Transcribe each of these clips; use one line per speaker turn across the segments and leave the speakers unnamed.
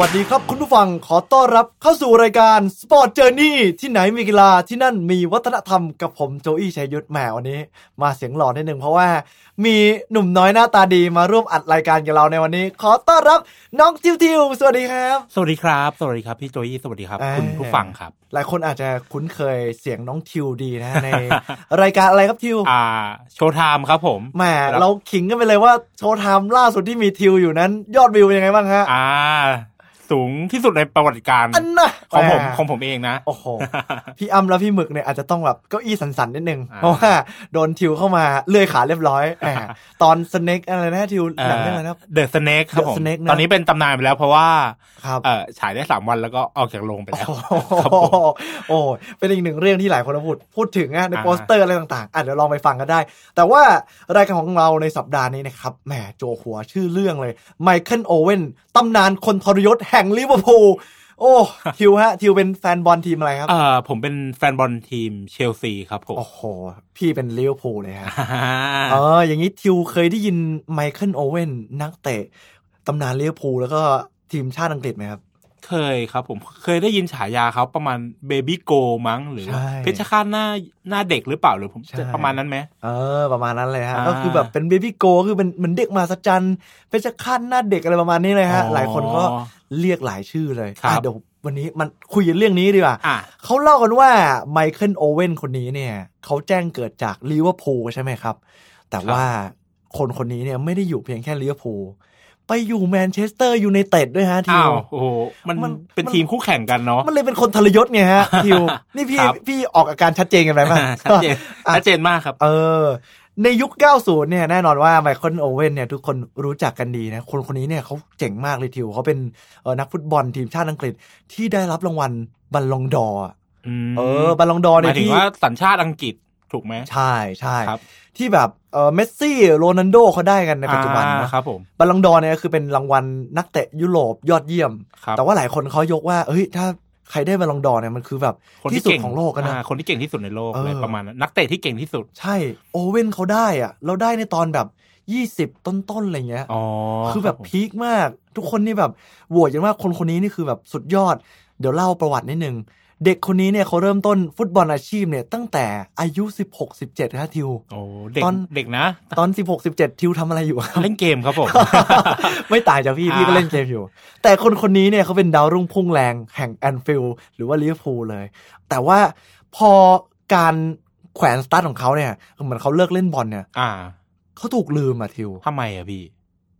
วัสดีครับคุณผู้ฟังขอต้อนรับเข้าสู่รายการ Sport Journey ที่ไหนมีกีฬาที่นั่นมีวัฒนธรรมกับผมโจอี้ชัยยุทธแหมวันนี้ มาเสียงหล่อนิดหนึ่งเพราะว่า มีหนุ่มน้อยหน้าตาดีมาร่วมอัดรายการกับเราในวันนี้ ขอต้อนรับน้องทิวทิวสวัสดีครับ
สวัสดีครับ สวัสดีครับพี่โจอี้สวัสดีครับ
อ่า
คุณผู้ฟังครับ
หลายคนอาจจะคุ้นเคยเสียงน้องทิวดีนะใน รายการอะไรครับทิว
อ่า Showtime ครับผม
แหม
ครับ
เราขิงกันไปเลยว่า Showtime ล่าสุดที่มีทิวอยู่นั้น ยอดวิวเป็นยังไงบ้างฮะ
อ่า สูงที่สุดในประวัติการณ์
อะน่ะ
ของผม
แห
ของผมเองนะ
โอ้โห พี่อ้ำและพี่หมึกเนี่ยอาจจะต้องแบบเก้าอี้สั่นๆนิดนึง
อ่า
เพราะว่าโดนทิวเข้ามาเลื่อยขาเรียบร้อยแหมตอน Snake อะไรนะทิวหนังเรื่องอะไรนะครับ
The Snake ครับ
The
ผม
Snake นะ
ตอนนี้เป็นตำนานไปแล้วเพราะว่า
ครับ
เออฉายได้สามวันแล้วก็ออกจากโรงไปแล้ว
โอ้
ครับ
โห
ผม
โอ้โหเป็นอีกหนึ่งเรื่องที่หลายคนพูดพูดถึงอะใน
อ่า
โปสเตอร์อะไรต่างๆอะเดี๋ยวลองไปฟังกันได้ แต่ว่ารายการของเราในสัปดาห์นี้นะครับแหมจั่วหัวชื่อเรื่องเลยไมเคิลโอเว่นตำนานคนทรยศแห่งลิเวอร์พูลโอ้ทิวฮะทิวเป็นแฟนบอลทีมอะไรครับ
เออผมเป็นแฟนบอลทีมเชลซีครับผม
โอ้โห พี่เป็นลิเวอร์พูลเลยฮะเอออย่างนี้ทิวเคยได้ยินไมเคิลโอเว่นนักเตะตำนานลิเวอร์พูลแล้วก็ทีมชาติอังกฤษไหมครับ
เคยครับผมเคยได้ยินฉายาเขาประมาณ Baby Goal มั้งหรือ
ใช่
เพชฌฆาตหน้าหน้าเด็กหรือเปล่าหรือผม
ใช่
จะประมาณนั้นไหม
เออประมาณนั้นเลยฮะ
อ่า
ก็คือแบบเป็น Baby Goal คือเป็นเหมือนเด็กมหัศจรรย์เป็นเพชฌฆาตหน้าเด็กอะไรประมาณนี้เลยฮะ
อ๋อ
หลายคนก็เรียกหลายชื่อเลย
ครับ
อะเดี๋ยววันนี้มันคุยกันเรื่องนี้ดีกว่า
อะ
เขาเล่ากันว่าไมเคิลโอเว่นคนนี้เนี่ยเขาแจ้งเกิดจากลิเวอร์พูลใช่ไหมครับ แต่ว่าคนคนนี้เนี่ยไม่ได้อยู่เพียงแค่ลิเวอร์พูล ไปอยู่แมนเชสเตอร์ยูไนเต็ดด้วยฮะทิว
อ้าวโอ้โหมัน
มัน
เป็น
มัน
ทีมคู่แข่งกันเนาะ
มันเลยเป็นคนทรยศไงฮะทิวนี่พี่
ครับ
พี่ออกอาการชัดเจนกันไปมั้ย
ชัดเจน
อะ
ชัดเจนมากครับ
เออ ในยุค 90 เนี่ยแน่นอนว่าไมเคิลโอเว่นเนี่ยทุกคนรู้จักกันดีนะ คนคนนี้เนี่ยเขาเจ๋งมากเลยทิวเขาเป็นเออนักฟุตบอลทีมชาติอังกฤษที่ได้รับรางวัลบัลลงดอร์อะ
ม
เออบัลลงดอร์เนี่ยห
มายถึง
ที่
ว่าสัญชาติอังกฤษ ถูกไหม
ใช่ใช่
ครับ
ที่แบบเออเมสซี่โรนัลโดเขาได้กันในปัจจุบัน
อ่า
นะ
ครับผม
บัลลงดอร์เนี่ยคือเป็นรางวัลนักเตะยุโรปยอดเยี่ยม
ครับ
แต่ว่าหลายคนเขายกว่าเอ้ยถ้าใครได้บัลลงดอร์เนี่ยมันคือแบบ
คน
ที่
ที่
สุดของโลกกันนะ
คนที่เก่งที่สุดในโลก
เออ
อะไรประมาณนั้นนักเตะที่เก่งที่สุด
ใช่โอเว่นเขาได้อะเราได้ในตอนแบบยี่สิบต้นๆอะไรเงี้ย
อ๋อ
คือแบบ
รับผม
peak มาก ทุกคนนี่แบบโหวตกันว่าคนคนนี้นี่คือแบบสุดยอด เดี๋ยวเล่าประวัตินิดนึง เด็กคนนี้เนี่ยเขาเริ่มต้นฟุตบอลอาชีพเนี่ยตั้งแต่อายุ 16 17ครับทิว
โอ้เด็ก
ตอน
เด็กนะ
ตอน 16 17 ทิวทำอะไรอยู่ครับ
เล่นเกมครับผม
ไม่ต่างจากพี่ พี่ก็เล่นเกมอยู่ แต่คนคนนี้เนี่ยเขาเป็นดาวรุ่งพุ่งแรงแห่งแอนฟิลด์หรือว่าลิเวอร์พูลเลย แต่ว่าพอการแขวนสตั๊ดของเขาเนี่ยเหมือนเขาเลิกเล่นบอลเนี่ย
อ่า
เขาถูกลืมอะทิว
ทำไมอะพี่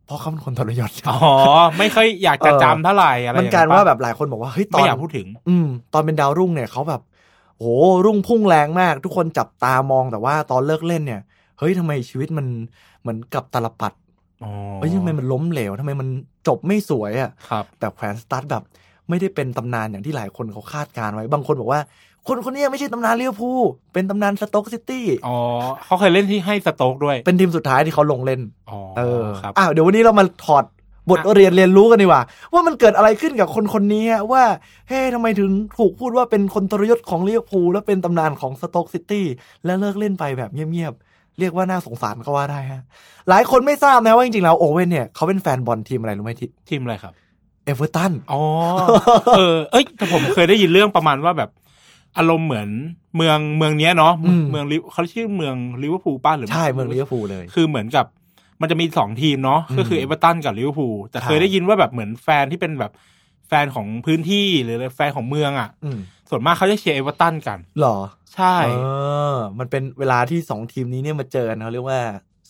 เพราะเขาเป็นคนทรยศ
อ๋อไม่ค่อยอยากจะ
เออ
จำเท่าไหร่อะไร
มัน
อย่า
งงั้น
ปะ
ว่าแบบหลายคนบอกว่าเฮ้ยตอ
ไม่
น
อยากพูดถึง
อืม ตอนเป็นดาวรุ่งเนี่ยเขาแบบโหรุ่งพุ่งแรงมาก ทุกคนจับตามองแต่ว่าตอนเลิกเล่นเนี่ย เฮ้ยทำไมชีวิตมันเหมือนกับตาลปัตร
อ๋อ
เฮ้ยทำไมมันล้มเหลวทำไมมันจบไม่สวยอะ่ะ
ครับ
แบบแขวนสตั๊ดแบบไม่ได้เป็นตำนานอย่างที่หลายคนเขาคาดการณ์ไว้ บางคนบอกว่า คนคนนี้ไม่ใช่ตำนานลิเวอร์พูลเป็นตำนานสโต๊กซิตี้
อ๋อเขาเคยเล่นที่ให้สโต๊กด้วย
เป็นทีมสุดท้ายที่เขาลงเล่น
อ๋อ
เออ
ครับ
อ้าวเดี๋ยววันนี้เรามาถอดบทเรียนเรียนรู้กันดีกว่า ว่ามันเกิดอะไรขึ้นกับคนคนนี้ฮะว่าเฮ้ยทำไมถึงถูกพูดว่าเป็นคนทรยศของลิเวอร์พูลและเป็นตำนานของสโต๊กซิตี้และเลิกเล่นไปแบบเงียบๆเรียกว่าน่าสงสารก็ว่าได้ฮะ หลายคนไม่ทราบนะว่าจริงๆแล้วโอเว่นเนี่ยเขาเป็นแฟนบอลทีมอะไรรู้ไหมที่
ทีมอะไรครับ
เอเวอร์ตัน
อ๋อ เออ เอ้ยแต่ผมเคยได้ยินเรื่องประมาณว่าแบบ อารมณ์เหมือนเมืองเมืองเนี้ยเนาะ
อืม
เมืองลิเขาชื่อเมืองลิเวอร์พูลปะหรือ
ใช่เมืองลิเวอร์พูลเลย
คือเหมือนกับมันจะมีสองทีมเนาะ
อืม
ก็คือเอเวอร์ตันกับลิเวอร์พูลแต่
ใช่
เคยได้ยินว่าแบบเหมือนแฟนที่เป็นแบบแฟนของพื้นที่หรือแฟนของเมืองอะ
อืม
ส่วนมากเขาจะเชียร์เอเวอร์ตันกัน
หรอ
ใช่
เออมันเป็นเวลาที่สองทีมนี้เนี่ยมาเจอกันเขาเรียกว่า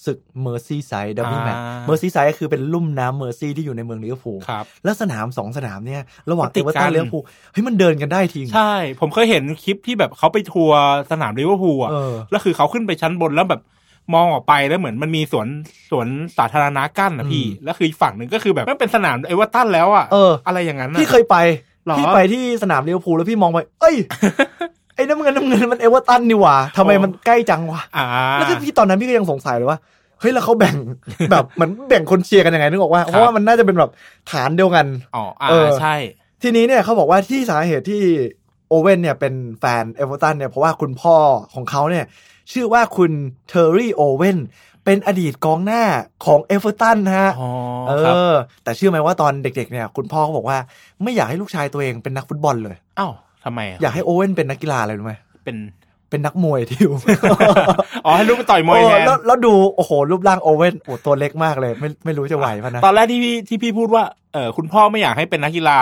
ศึกเมอร์ซี่ไซด์ derby match เมอร์ซี่ไซด์ก็คือเป็นลุ่มน้ำเมอร์ซี่ที่อยู่ในเมืองลิเวอร์พูล
ครับ
แล้วสนามสองสนามเนี่ย ระหว่าง
ติ
เอ
ด
เวอร์
กั
ตัน
น
ลิเวอร์พูลเฮ้ยมันเดินกันได้ทีง
ใช่ ผมเคยเห็นคลิปที่แบบเขาไปทัวร์สนามลิเวอร์พูลอะ
เออ
แล้วคือเขาขึ้นไปชั้นบนแล้วแบบมองออกไปแล้วเหมือนมันมีสวนสวนสาธารณะกั้นนะพี่
อืม
แล้วคืออีกฝั่งหนึ่งก็คือแบบมันเป็นสนามเอเวอร์ตันแล้วอะ
เออ
อะไรอย่างนั้นน่ะ
พี่เคยไป
หรอ
พี่ไปที่สนามลิเวอร์พูลแล้วพี่มองไป เอ้ย ไอ้น้ำเงินน้ำเงินมันเอเวอร์ตันนี่หว่าทำไมมันใกล้จังวะ
อ่า
แล้วก็พี่ตอนนั้นพี่ก็ยังสงสัยเลยว่าเฮ้ยแล้วเขาแบ่งแบบเหมือนแบ่งคนเชียร์กันยังไงนึกออกว่า
ครับ
เพราะว่ามันน่าจะเป็นแบบฐานเดียวกัน
อ๋ออ่า
เออ
ใช่
ทีนี้เนี่ยเขาบอกว่าที่สาเหตุที่โอเว่นเนี่ยเป็นแฟนเอเวอร์ตันเนี่ยเพราะว่าคุณพ่อของเขาเนี่ย ชื่อว่าคุณเทอร์รี่โอเว่นเป็นอดีตกองหน้าของเอเวอร์ตันฮะ
อ๋อ
เอ
ครับ
อแต่เชื่อไหมว่าตอนเด็ก ๆ เนี่ย คุณพ่อเขาบอกว่าไม่อยากให้ลูกชายตัวเองเป็นนักฟุตบอลเลย
อ้าว ทำไมะ
อยากให้โอเว่นเป็นนักกีฬาอะไรรู้ไหม
เป็น
เป็นนักมวยทิว
อ๋อให้ลูกไปต่อยมวย
โอ้
แทน
แล้วแล้วดูโอ้โหรูปร่างโอเว่นโอ้ตัวเล็กมากเลย ไม่ไม่รู้จะไหวปะนะ
ตอนแรกที่พี่ที่พี่พูดว่าเออคุณพ่อไม่อยากให้เป็นนักกีฬา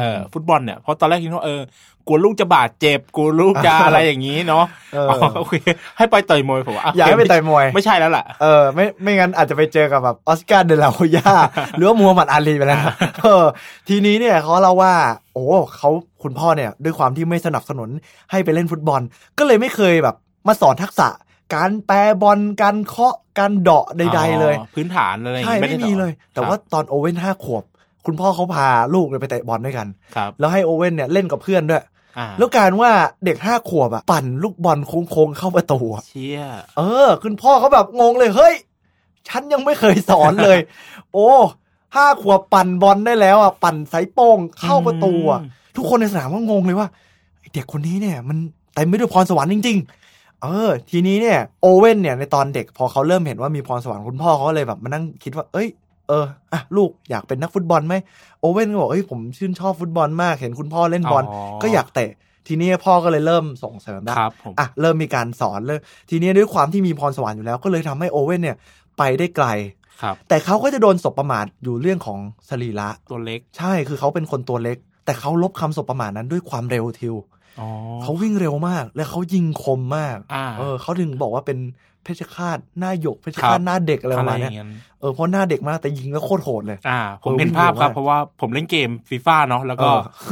เออ
อืม
ฟุตบอลเนี่ยเพราะตอนแรกคิดว่าเออ กลัวลูกจะบาดเจ็บกลัวลูกจะอะไรอย่างนี้เนาะ
เออ
อ๋อโอเคให้ไปต่อยมวยผมว่าะ
อยากให้ไปต่อยมวย
ไม่ใช่แล้วล่ะ
เออไม่ไม่งั้นอาจจะไปเจอกับแบบออสการ์เดลาโฮยาหรือว่ามูฮัมหมัดอาลีไปแล้วนะเออทีนี้เนี่ยเขาเล่าว่า โอ้เขาคุณพ่อเนี่ย ด้วยความที่ไม่สนับสนุนให้ไปเล่นฟุตบอล ก็เลยไม่เคยแบบ มาสอนทักษะการแปรบอลการเคาะการเดาะใด ๆ เลย
อ๋อพื้นฐานอะไรอย่าง
ใช่
งี้
ไม่
ด้สอน
มีเลย แต่ว่า
ครับ
ตอนโอเว่นห้าขวบ คุณพ่อเขาพาลูกเลยไปเตะบอลด้วยกัน
ครับ
แล้วให้โอเว่นเนี่ยเล่นกับเพื่อนด้วย
อ่า
แล้วการว่าเด็กห้าขวบอะปั่นลูกบอลโค้งๆเข้าประตูอะ
เชี่ย
เออ คุณพ่อเขาแบบงงเลยเฮ้ย ฉันยังไม่เคยสอนเลย โอ้ห้าขวบปั่นบอลได้แล้วอะปั่นสายโป้งเข้าประตูอะทุกคนในสนามก็งงเลยว่าไอ้เด็กคนนี้เนี่ย มันเต็มไปด้วยพรสวรรค์จริง ๆ เออ ทีนี้เนี่ย โอเว่นเนี่ยในตอนเด็กพอเขาเริ่มเห็นว่ามีพรสวรรค์คุณพ่อเขาก็เลยแบบมานั่งคิดว่า เอ้ย เอออะลูกอยากเป็นนักฟุตบอลไหมโอเว่นก็บอกเอ้ยผมชื่นชอบฟุตบอลมากเห็นคุณพ่อเล่นบอลก็อยากเตะทีนี้พ่อก็เลยเริ่มส่งเสริมแล้ว
ครับผม
อะเริ่มมีการสอนเลยทีนี้ด้วยความที่มีพรสวรรค์อยู่แล้ว ก็เลยทำให้โอเว่นเนี่ยไปได้ไกล
ครับ
แต่เขาก็จะโดนสบประมาทอยู่เรื่องของสรีระ
ตัวเล็ก
ใช่คือเขาเป็นคนตัวเล็ก แต่เขาลบคำสบประมาทนั้นด้วยความเร็วทิว
อ๋อ
เขาวิ่งเร็วมาก และเขายิงคมมาก
อ่า
เออเขาถึงบอกว่าเป็นเพชฌฆาตหน้าหยกเพชฌ
ครั
ฆาต
บ
หน้าเด็กอะไรประมาณ
อ
เนี้ย
ย่างนั้น
เออเพราะหน้าเด็กมากแต่ยิงแล้วโคตรโหดเลย
อ่า ผม
เออ
เห็น
วิ่ง
ภาพครับ
เร็วมาก
เพราะว่าผมเล่นเกมฟีฟ่าเนาะแล้วก็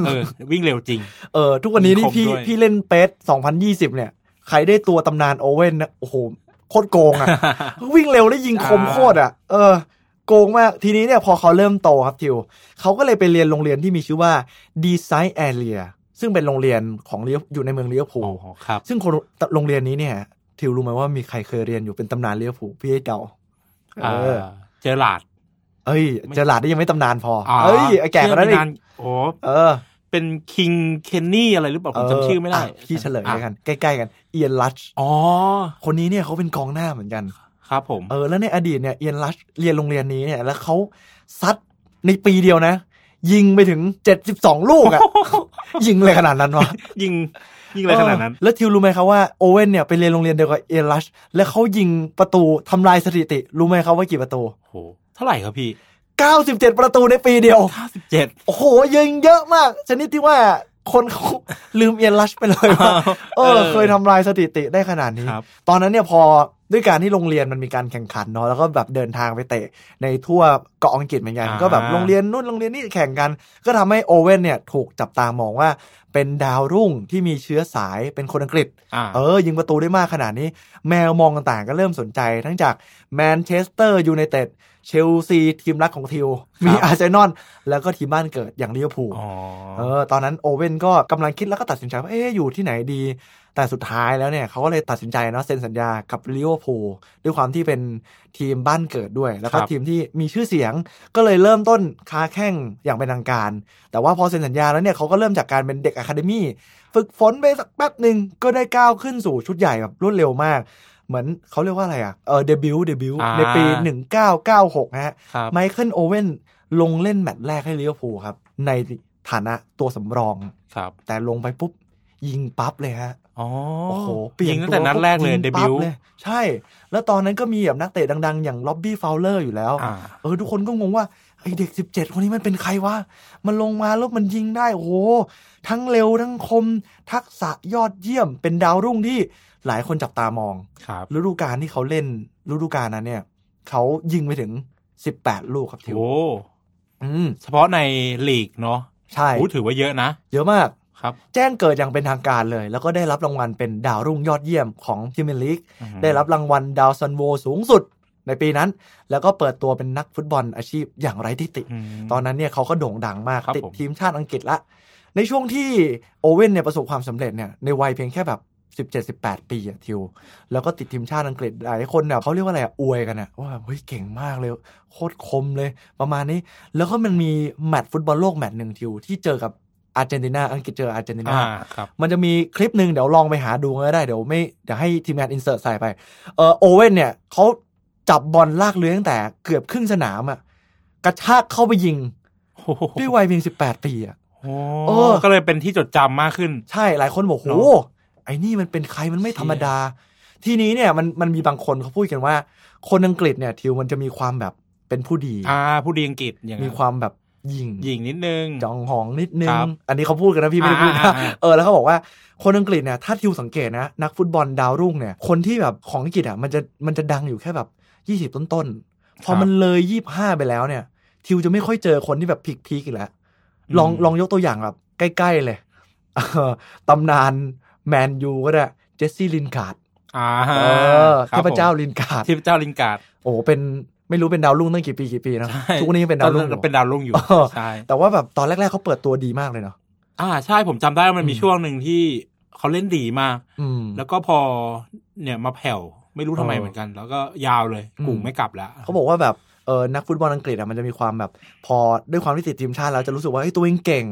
เออ
เออวิ่งเร็วจริง
เออ ทุกวันนี้นี่
ยิงคม
พี่
ด้วย
พี่เล่นเปส2020เนี่ย ใครได้ตัวตำนานโอเว่นนะโอ้โหโคตรโกงอะวิ่งเร็วแล้วยิงคมโคตรอะ เออ โกงมาก ทีนี้เนี่ยพอเขาเริ่มโตครับทิวเขาก็เลยไปเรียนโรงเรียนที่มีชื่อว่า Design Area ซึ่งเป็นโรงเรียนของเลียวอยู่ในเมืองเลียวภูล
อ๋อครับ
ซึ่งคนโรงเรียนนี้เนี่ย ทิวรู้ไหมว่ามีใครเคยเรียนอยู่เป็นตำนานเลียวภูลพี่ให้เดา
อ่า
เออ
เจอหลาด
เอ้ย เจอหลาดนี่ยังไม่ตำนานพอ
อ๋อ
เอ้ยไอ้แก่กว่านั้นอี
ชื่
ก
โอ้
เออ
เป็นคิงเคนนี่อะไรหรือเปล่าผมจำชื่อไม่ได้ะ
พี่เฉลยแล้วกัน ใกล้ๆกันเอียนลัช
อ๋อ
คนนี้เนี่ยเขาเป็นกองหน้าเหมือนกัน
ครับผม
เออแล้วในอดีตเนี่ยเอียนลัชเรียนโรงเรียนนี้เนี่ย แล้วเขาซัดในปีเดียวนะ ยิงไปถึงเจ็ดสิบสองลูกอะยิงเลยขนาดนั้นวะ
ยิง ยิงอะไรขนาดนั้น
เออแล้วทิวรู้ไหมครับว่าโอเว่นเนี่ยไปเรียนโรงเรียนเดียวกับเอียนลัชแล้วเขายิงประตูทำลายสถิติ รู้ไหมครับว่ากี่ประตู
โหเท่าไหร่ครับพี่
97 ประตูในปีเดียว
ห้าสิบเจ็ด
โอ้โหยิงเยอะมาก ชนิดที่ว่าคนเขาลืมเอียนลัชไปเลยว่าเออ เคยทำลายสถิติได้ขนาดนี้
ครับ
ตอนนั้นเนี่ยพอ ด้วยการที่โรงเรียนมันมีการแข่งขันเนาะแล้วก็แบบเดินทางไปเตะในทั่วเกาะอังกฤษเหมือนกัน
อ่า
ก็แบบโรงเรียนนู่นโรงเรียนนี่แข่งกัน ก็ทำให้โอเว่นเนี่ยถูกจับตามองว่าเป็นดาวรุ่งที่มีเชื้อสายเป็นคนอังกฤษ
อ่า
เออ ยิงประตูได้มากขนาดนี้ แมวมองต่างๆ ก็เริ่มสนใจ ทั้งจากแมนเชสเตอร์ยูไนเต็ดเชลซีทีมรักของทิว มีอาร์เซนอลแล้วก็ทีมบ้านเกิดอย่างลิเวอร์พูล
อ๋อ
เออ ตอนนั้นโอเว่นก็กำลังคิดแล้วก็ตัดสินใจว่าเอ๊ะอยู่ที่ไหนดี แต่สุดท้ายแล้วเนี่ยเขาก็เลยตัดสินใจเนาะเซ็นสัญญากับลิเวอร์พูลด้วยความที่เป็นทีมบ้านเกิดด้วย แล้วก็ทีมที่มีชื่อเสียงก็เลยเริ่มต้นค้าแข่งอย่างเป็นทางการ แต่ว่าพอเซ็นสัญญาแล้วเนี่ยเขาก็เริ่มจากการเป็นเด็ก academyฝึกฝนไปสักแป๊บหนึ่งก็ได้ก้าวขึ้นสู่ชุดใหญ่แบบรวดเร็วมากเหมือนเขาเรียกว่าอะไรอะ เออ debut debut
อ่า
ในปี 1996 นะฮะ
ครับ
ไมเคิลโอเว่นลงเล่นแมตช์แรกให้ลิเวอร์พูลครับ ในฐานะตัวสำรอง
ครับ
แต่ลงไปปุ๊บ ยิงปั๊บเลยฮะ
อ๋อ
โอ้โหเปลี่ยน
ยิงตั้งแต่นัดแรกเลย
ปุ๊บ
เด
ง
บิ
ปั๊
บ
เลยใช่ แล้วตอนนั้นก็มีแบบนักเตะดัง ๆ อย่างร็อบบี้ฟาวเลอร์อยู่แล้ว
อ่า
เออ ทุกคนก็งงว่าไอเด็ก17คนนี้มันเป็นใครวะ มันลงมาแล้วมันยิงได้ โอ้โห ทั้งเร็วทั้งคม ทักษะยอดเยี่ยม เป็นดาวรุ่งที่หลายคนจับตามอง
ครับ
ฤดูกาลที่เขาเล่นฤดูกาลนั้นเนี่ย เขายิงไปถึง18ลูกครับทิว
โอ้
อืม
เฉพาะในลีกเนาะ
ใช่
โอ้ถือว่าเยอะนะ
เยอะมาก
ครับ
แจ้งเกิดอย่างเป็นทางการเลย แล้วก็ได้รับรางวัลเป็นดาวรุ่งยอดเยี่ยมของพรีเมียร์ลีก
อืม
ได้รับรางวัลดาวซัลโวสูงสุดในปีนั้น แล้วก็เปิดตัวเป็นนักฟุตบอลอาชีพอย่างไร้ที่ติ
อืม
ตอนนั้นเนี่ยเขาก็โด่งดังมาก
ครับผมติด
ทีมชาติอังกฤษละในช่วงที่โอเว่นเนี่ยประสบความสำเร็จเนี่ยในวัยเพียงแค่แบบสิบเจ็ดสิบแปดปีอะทิว แล้วก็ติดทีมชาติอังกฤษหลายคนแบบเขาเรียกว่าอะไรอะอวยกันอะว่าเฮ้ยเก่งมากเลย โคตรคมเลยประมาณนี้ แล้วก็มันมีแมตช์ฟุตบอลโลกแมตช์หนึ่งทิว ที่เจอกับ อาร์เจนตินาอังกฤษเจออาร์เจนตินา
อ่าครับ
มันจะมีคลิปหนึ่งเดี๋ยวลองไปหาดูก็ได้เดี๋ยวไม่เดี๋ยวให้ทีมงาน insert ใส่ไปเออโอเว่นเนี่ยเขาจับบอลลากเลื้อยตั้งแต่เกือบครึ่งสนามอะกระชากเข้าไปยิง
โอ้โห
ด้วยวัยเพียงสิบแปดปีอะ
โอ้
เออ
ก็เลยเป็นที่จดจำมากขึ้น
ใช่หลายคนบอก
เน
โอ้
อะ
ไอ้นี่มันเป็นใครมันไม่ธรรมดา ทีนี้เนี่ยมันมันมีบางคนเขาพูดกันว่า คนอังกฤษเนี่ยทิวมันจะมีความแบบเป็นผู้ดี
อ่าผู้ดีอังกฤษอย่าง
มี
นั้น
ความแบบ ยิง
หญิงนิดนึง
จองหองนิดนึ
ค
ง
รับ
อันนี้เขาพูดกันนะพี่ไม่ได้พูด
อ่า
นะ
อ่าอ่า
เออแล้วเขาบอกว่าคนอังกฤษเนี่ยถ้าทิวสังเกตนะ นักฟุตบอลดาวรุ่งเนี่ย คนที่แบบของอังกฤษอะมันจะมันจะดังอยู่แค่แบบยี่สิบต้นๆพอมันเลยยี่ห้าไปแล้วเนี่ย ทิวจะไม่ค่อยเจอคนที่แบบ peak ๆอีกแล้วลองลองยกตัวอย่างแบบใกล้ ๆ เลยเออตำนานแมนยูก็ได้เจสซี่ลินการ์ด
อ่า
เออ
ค
เท
รับผมเท
พเจ้าลินการ์ด
เทพเจ้าลินการ์ด
โอ้โหเป็น ไม่รู้เป็นดาวรุ่งตั้งกี่ปีกี่ปีนะ
ใช่
ทุกวันนี้ยังเป็นดาวรุ่งอยู่
เป็นดาวรุ่งอยู่
เออ
ใช่
แต่ว่าแบบตอนแรกๆเขาเปิดตัวดีมากเลยเนาะ
อ่าใช่ผมจำได้ว่ามันมี
อืม
ช่วงหนึ่งที่เขาเล่นดีมาก
อืม
แล้วก็พอเนี่ยมาแผ่วไม่รู้ทำไม
เออ
เหมือนกัน แล้วก็ยาวเลย
อืม
กลุ่มไม่กลับแล้ว
เขาบอกว่าแบบ เออนักฟุตบอลอังกฤษอะมันจะมีความแบบ พอด้วยความที่ติดทีมชาติแล้วจะรู้สึกว่าเฮ้ยตัวเองเก่ง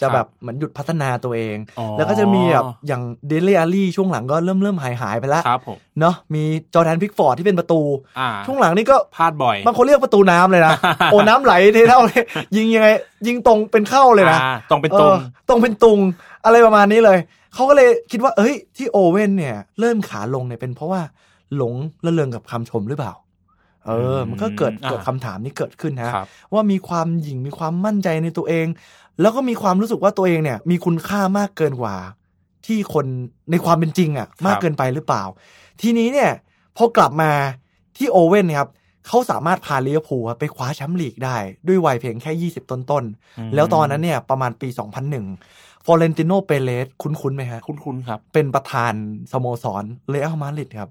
จะแบบเหมือนหยุดพัฒนาตัวเอง
อ๋อ
แล้วก็จะมีแบบอย่างเดล y อารี่ช่วงหลังก็เริ่มเริ่มหายหายไปแล้ว
ครับผม
เนาะมีจอร์แดนพิกฟอร์ดที่เป็นประตู
อ่า
ช่วงหลังนี่ก็
พลาดบ่อย
บางคนเรียกประตูน้ำเลยนะโอ้น้ำไหลเทเท่าเลยยิงยังไง ยิงตรงเป็นเข้าเลยนะ
อ่าตรงเป็นตรง
ออตรงเป็นตุงอะไรประมาณนี้เลยเขาก็เลยคิดว่าเอ้ยที่โอเว่นเนี่ย เริ่มขาลงเนี่ยเป็นเพราะว่าหลงละเลงกับคำชมหรือเปล่า เออ มันก็เกิด
อ่า
เกิดคำถามนี้เกิดขึ้นนะ
ครับ
ว่ามีความหยิ่งมีความมั่นใจในตัวเอง แล้วก็มีความรู้สึกว่าตัวเองเนี่ย มีคุณค่ามากเกินกว่า ที่คนในความเป็นจริงอะ่ะ มากเกินไปหรือเปล่า ทีนี้เนี่ยพอกลับมาที่โอเว่นเนี่ยครับเขาสามารถพาลิเวอร์พูลครับไปคว้าแชมป์ลีกได้ ด้วยวัยเพียงแค่ 20 ต้น
อืม
ๆแล้วตอนนั้นเนี่ยประมาณปี 2001 ฟลอเรนติโนเปเรซคุ้นๆไหมฮะ
คุ้นๆครับ
เป็นประธานสโมสรเรอัลมาดริดครับ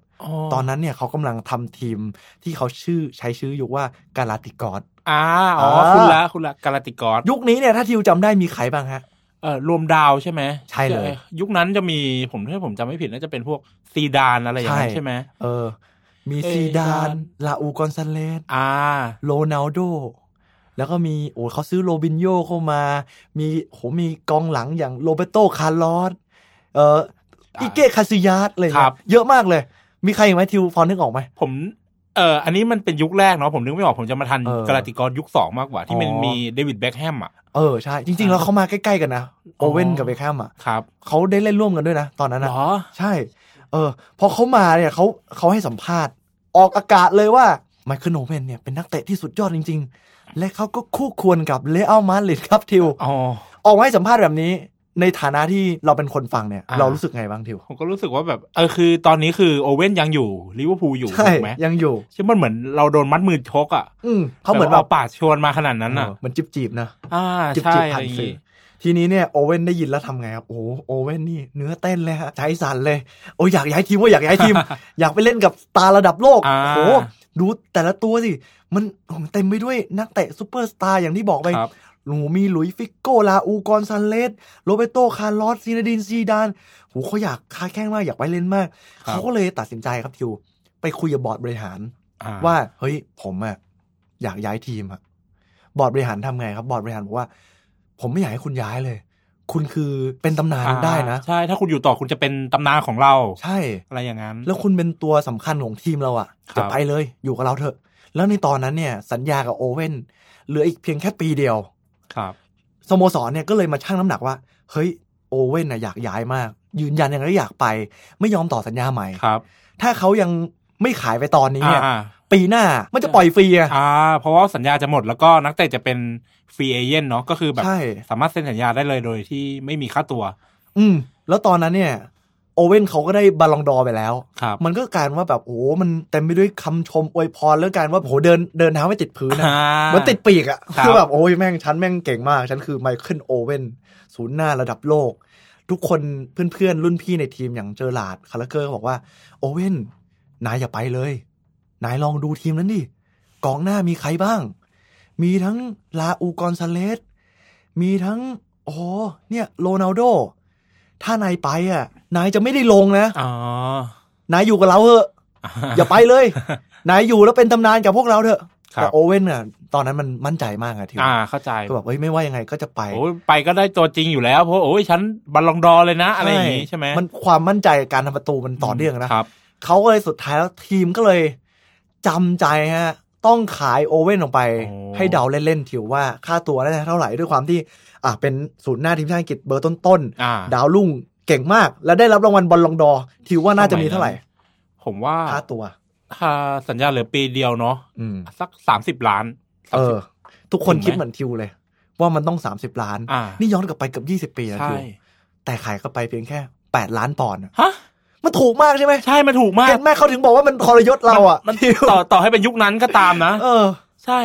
ตอนนั้นเนี่ยเขากำลังทำทีมที่เขาชื่อใช้ชื่ออยู่ว่ากาลาติกอส
อ่าอ๋อ
อ่า
คุ้นละคุ้นละกาลาติกอส
ยุคนี้เนี่ยถ้าทิวจำได้มีใครบ้างฮะ
เออรวมดาวใช่ไหม
ใช่เลย
ยุคนั้นจะมีผมถ้าผมจำไม่ผิดน่าจะเป็นพวกซีดานอะไรอย่างนั้น
ใช่
ใช่ไหไหม
เออ มี
เอ
ซีดาน
ดาน
ลาอูกอนซาเลส
อ่า
โรนัลโด แล้วก็มีโอ้เขาซื้อโรบินโยเข้ามา มีโหมีกองหลังอย่างโรแบร์โตคาร์ลอสเอ่ออิเกร์กาซิยาสเลย
ครับ
เยอะมากเลย มีใครอีกไหมทิวพอนึกออกไหม
ผมเอออันนี้มันเป็นยุคแรกเนาะผมนึกไม่ออกผมจะมาทัน
เออ
กาลาติกอสยุคสองมากกว่า ที่มัน
อ๋อ
มีเดวิดเบ็คแฮมอะ
เออใช่ จริง ๆ แล้วเขามาใกล้ ๆ กันนะโอเว่นกับเบคแฮมอะ
ครับ
เขาได้เล่นร่วมกันด้วยนะ ตอนนั้น
เหร
นะ
อ
ใช่ เออ พอเขามาเนี่ยเขาเขาให้สัมภาษณ์ ออกอากาศเลยว่าไมเคิลโอเว่นเนี่ยเป็นนักเตะที่สุดยอดจริง ๆ และเขาก็คู่ควรกับเลอัลมาดริดครับทิว
อ๋อ
ออกมาให้สัมภาษณ์แบบนี้ ในฐานะที่เราเป็นคนฟังเนี่ย
อ่า
เรารู้สึกไงบ้างทิว
ผมก็รู้สึกว่าแบบเออคือตอนนี้คือโอเว่นยังอยู่ลิเวอร์พูลอยู่
ใช่
ถูกไหม
ยังอยู่
ใช่มันเหมือนเราโดนมัดมือชกอะ
อืมเขาเหมือน
แบ
แบบบ
เอาปาดชวนมาขนาดนั้นอะ
เออเหมือนจิบจีบๆนะ
อ่า
จีบ
ใช่
จีบ
อะ
ผ่านสื่ออะ
ไรอย่าง
สื่อ
งี้
ทีนี้เนี่ยโอเว่นได้ยินแล้วทำไงครับ โอ้โหโอเว่นนี่เนื้อเต้นเลยฮะใจสั่นเลย โอ้ยอยากย้ายทีมว่าอยากย้ายทีม อยากไปเล่นกับสตาร์ระดับโลก
อ่า
โอ้โหดูแต่ละตัวสิ มันโอ้โหเต็มไปด้วยนักเตะซูเปอร์สตาร์อย่างที่บอกไป
ครับ
โอ้โหมีหลุยส์ฟิโก้ราอูลกอนซาเลสโรเบโตคาร์ลอสซีเนดีนซีดานโหเขาอยากค้าแข้งมากอยากไปเล่นมาก
ครับ
เขาก็เลยตัดสินใจครับทิว ไปคุยกับบอร์ดบริหาร
อ่
ว่าเฮ้ยผมอะอยากย้ายทีมอะบอร์ดบริหารทำไงครับ บอร์ดบริหารบอกว่า ผมไม่อยากให้คุณย้ายเลย คุณคือเป็นตำนาน
อ่า
ได้นะ
ใช่ ถ้าคุณอยู่ต่อคุณจะเป็นตำนานของเรา
ใช่
อะไรอย่างนั้น
แล้วคุณเป็นตัวสำคัญของทีมเราอะ
ครับ
จะไปเลย อยู่กับเราเถอะ แล้วในตอนนั้นเนี่ย สัญญากับโอเว่นเหลืออีกเพียงแค่ปีเดียว
ครับ
สโมสรเนี่ยก็เลยมาชั่งน้ำหนักว่า เฮ้ย โอเว่นน่ะอยากย้ายมาก ยืนยันยังไงก็อยากไป ไม่ยอมต่อสัญญาใหม่
ครับ
ถ้าเขายัง ไม่ขายไปตอนนี้เนี่ย
อ่า
ปีหน้ามันจะปล่อยฟรีอะ
อ่าเพราะว่าสัญญาจะหมดแล้วก็นักเตะจะเป็น free agent เนาะก็คือแบบ
ใช่
สามารถเซ็นสัญญาได้เลยโดยที่ไม่มีค่าตัว
อืม แล้วตอนนั้นเนี่ย โอเว่นเขาก็ได้บัลลงดอร์ไปแล้ว
ครับ
มันก็กลายเป็นว่าแบบโอ้โหมันเต็มไปด้วยคำชมอวยพรแล้วกลายเป็นว่าโอ้โหเดินเดินเท้าไม่ติดพื้นนะ
อ่า
เหมือนติดปีกอะ
ครับ
คือแบบโอ้ยแม่งฉันแม่งเก่งมาก ฉันคือไมเคิลโอเว่นศูนย์หน้าระดับโลก ทุกคนเพื่อนๆรุ่นพี่ในทีมอย่างเจอร์ราร์ดคาราเกอร์ก็บอกว่าโอเว่น นายอย่าไปเลย นายลองดูทีมนั้นดิกองหน้ามีใครบ้าง มีทั้งราอูลกอนซาเลส มีทั้งโอ้โหเนี่ยโรนัลโด ถ้านายไปอะ นายจะไม่ได้ลงนะ
อ๋อนา
ยอยู่กับเราเถอะอย่าไปเลย นายอยู่แล้วเป็นตำนานกับพวกเราเถอะ
ครับ
แต่โอเว่นอะตอนนั้นมันมั่นใจมากอะทิว
อ่าเข้าใจ
ก็แบบเฮ้ยไม่ว่ายังไงก็จะไป
โอ้ยไปก็ได้ตัวจริงอยู่แล้วเพราะโอ้ยฉันบัลลองดอร์เลยนะ อะไรอย่างงี้ใช่ไหม
มันความมั่นใจการทำประตูมันต่อเนื่องนะครับ เขาก็เลยสุดท้ายแล้วทีมก็เลยจำใจฮะ ต้องขายโอเว่นออกไป
โอ้
ให้เดาเล่นๆทิวว่าค่าตัวน่าจะเท่าไหร่ด้วยความที่ อ่าเป็นศูนย์หน้าทีมชาติอังกฤษเบอร์ต้น
อ่า
ๆดาวรุ่งเก่งมาก และได้รับรางวัลบอลลองดอร์ทิวว่าน่าจะมีเท่าไหร่
ผมว่า
ค่าตัว
ถ้าสัญญาเหลือปีเดียวเนาะ
อืม
สักสามสิบล้าน
เออ ทุกคน
ถึงไหม
คิดเหมือนทิวเลย ว่ามันต้องสามสิบล้าน
อ่า
นี่ย้อนกลับไปเกือบยี่สิบ20ปีแล้ว
ใช่
ทิวแต่ขายก็ไปเพียงแค่แปดล้านปอนด์อะ
ฮะ
มันถูกมากใช่ไหม
ใช่มันถูกมาก
เห็นไหมเขาถึงบอกว่ามันทรยศเราอะ
มัน
ทิว
ต่อต่อให้เป็นยุคนั้นก็ตามนะ
เออ
ใช่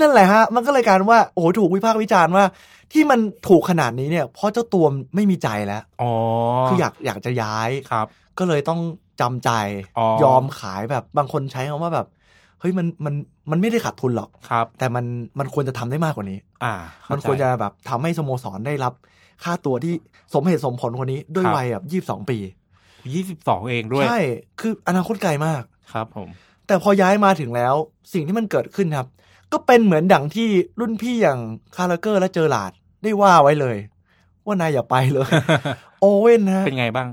นั่นแหละฮะ มันก็เลยกลารว่าโอ้โหถูกวิพากษ์วิจารณ์ว่า ที่มันถูกขนาดนี้เนี่ย เพราะเจ้าตัวไม่มีใจแล้ว
อ๋อ
คืออยากอยากจะย้าย
ครับ
ก็เลยต้องจำใจ
อ๋อ
ยอมขายแบบบางคนใช้คำว่าแบบเฮ้ยมันมันมันไม่ได้ขาดทุนหรอก
ครับ
แต่มันมันควรจะทำได้มากกว่านี้
อ่า
มั
มัน
ควรจะแบบทำให้สโมสรได้รับ ค่าตัวที่สมเหตุสมผลกว่านี้ด้วย
ครับ
วัยแบบยี่สิบสองปี
ยี่สิบสองเองด้วย
ใช่ คืออนาคตไกลมาก
ครับ ผม
แต่พอย้ายมาถึงแล้ว สิ่งที่มันเกิดขึ้นครับ ก็เป็นเหมือนดังที่รุ่นพี่อย่างคาราเกอร์และเจอร์ราร์ดได้ว่าไว้เลย ว่านายอย่าไปเลย โอเว่นนะ
เป็นไงบ้าง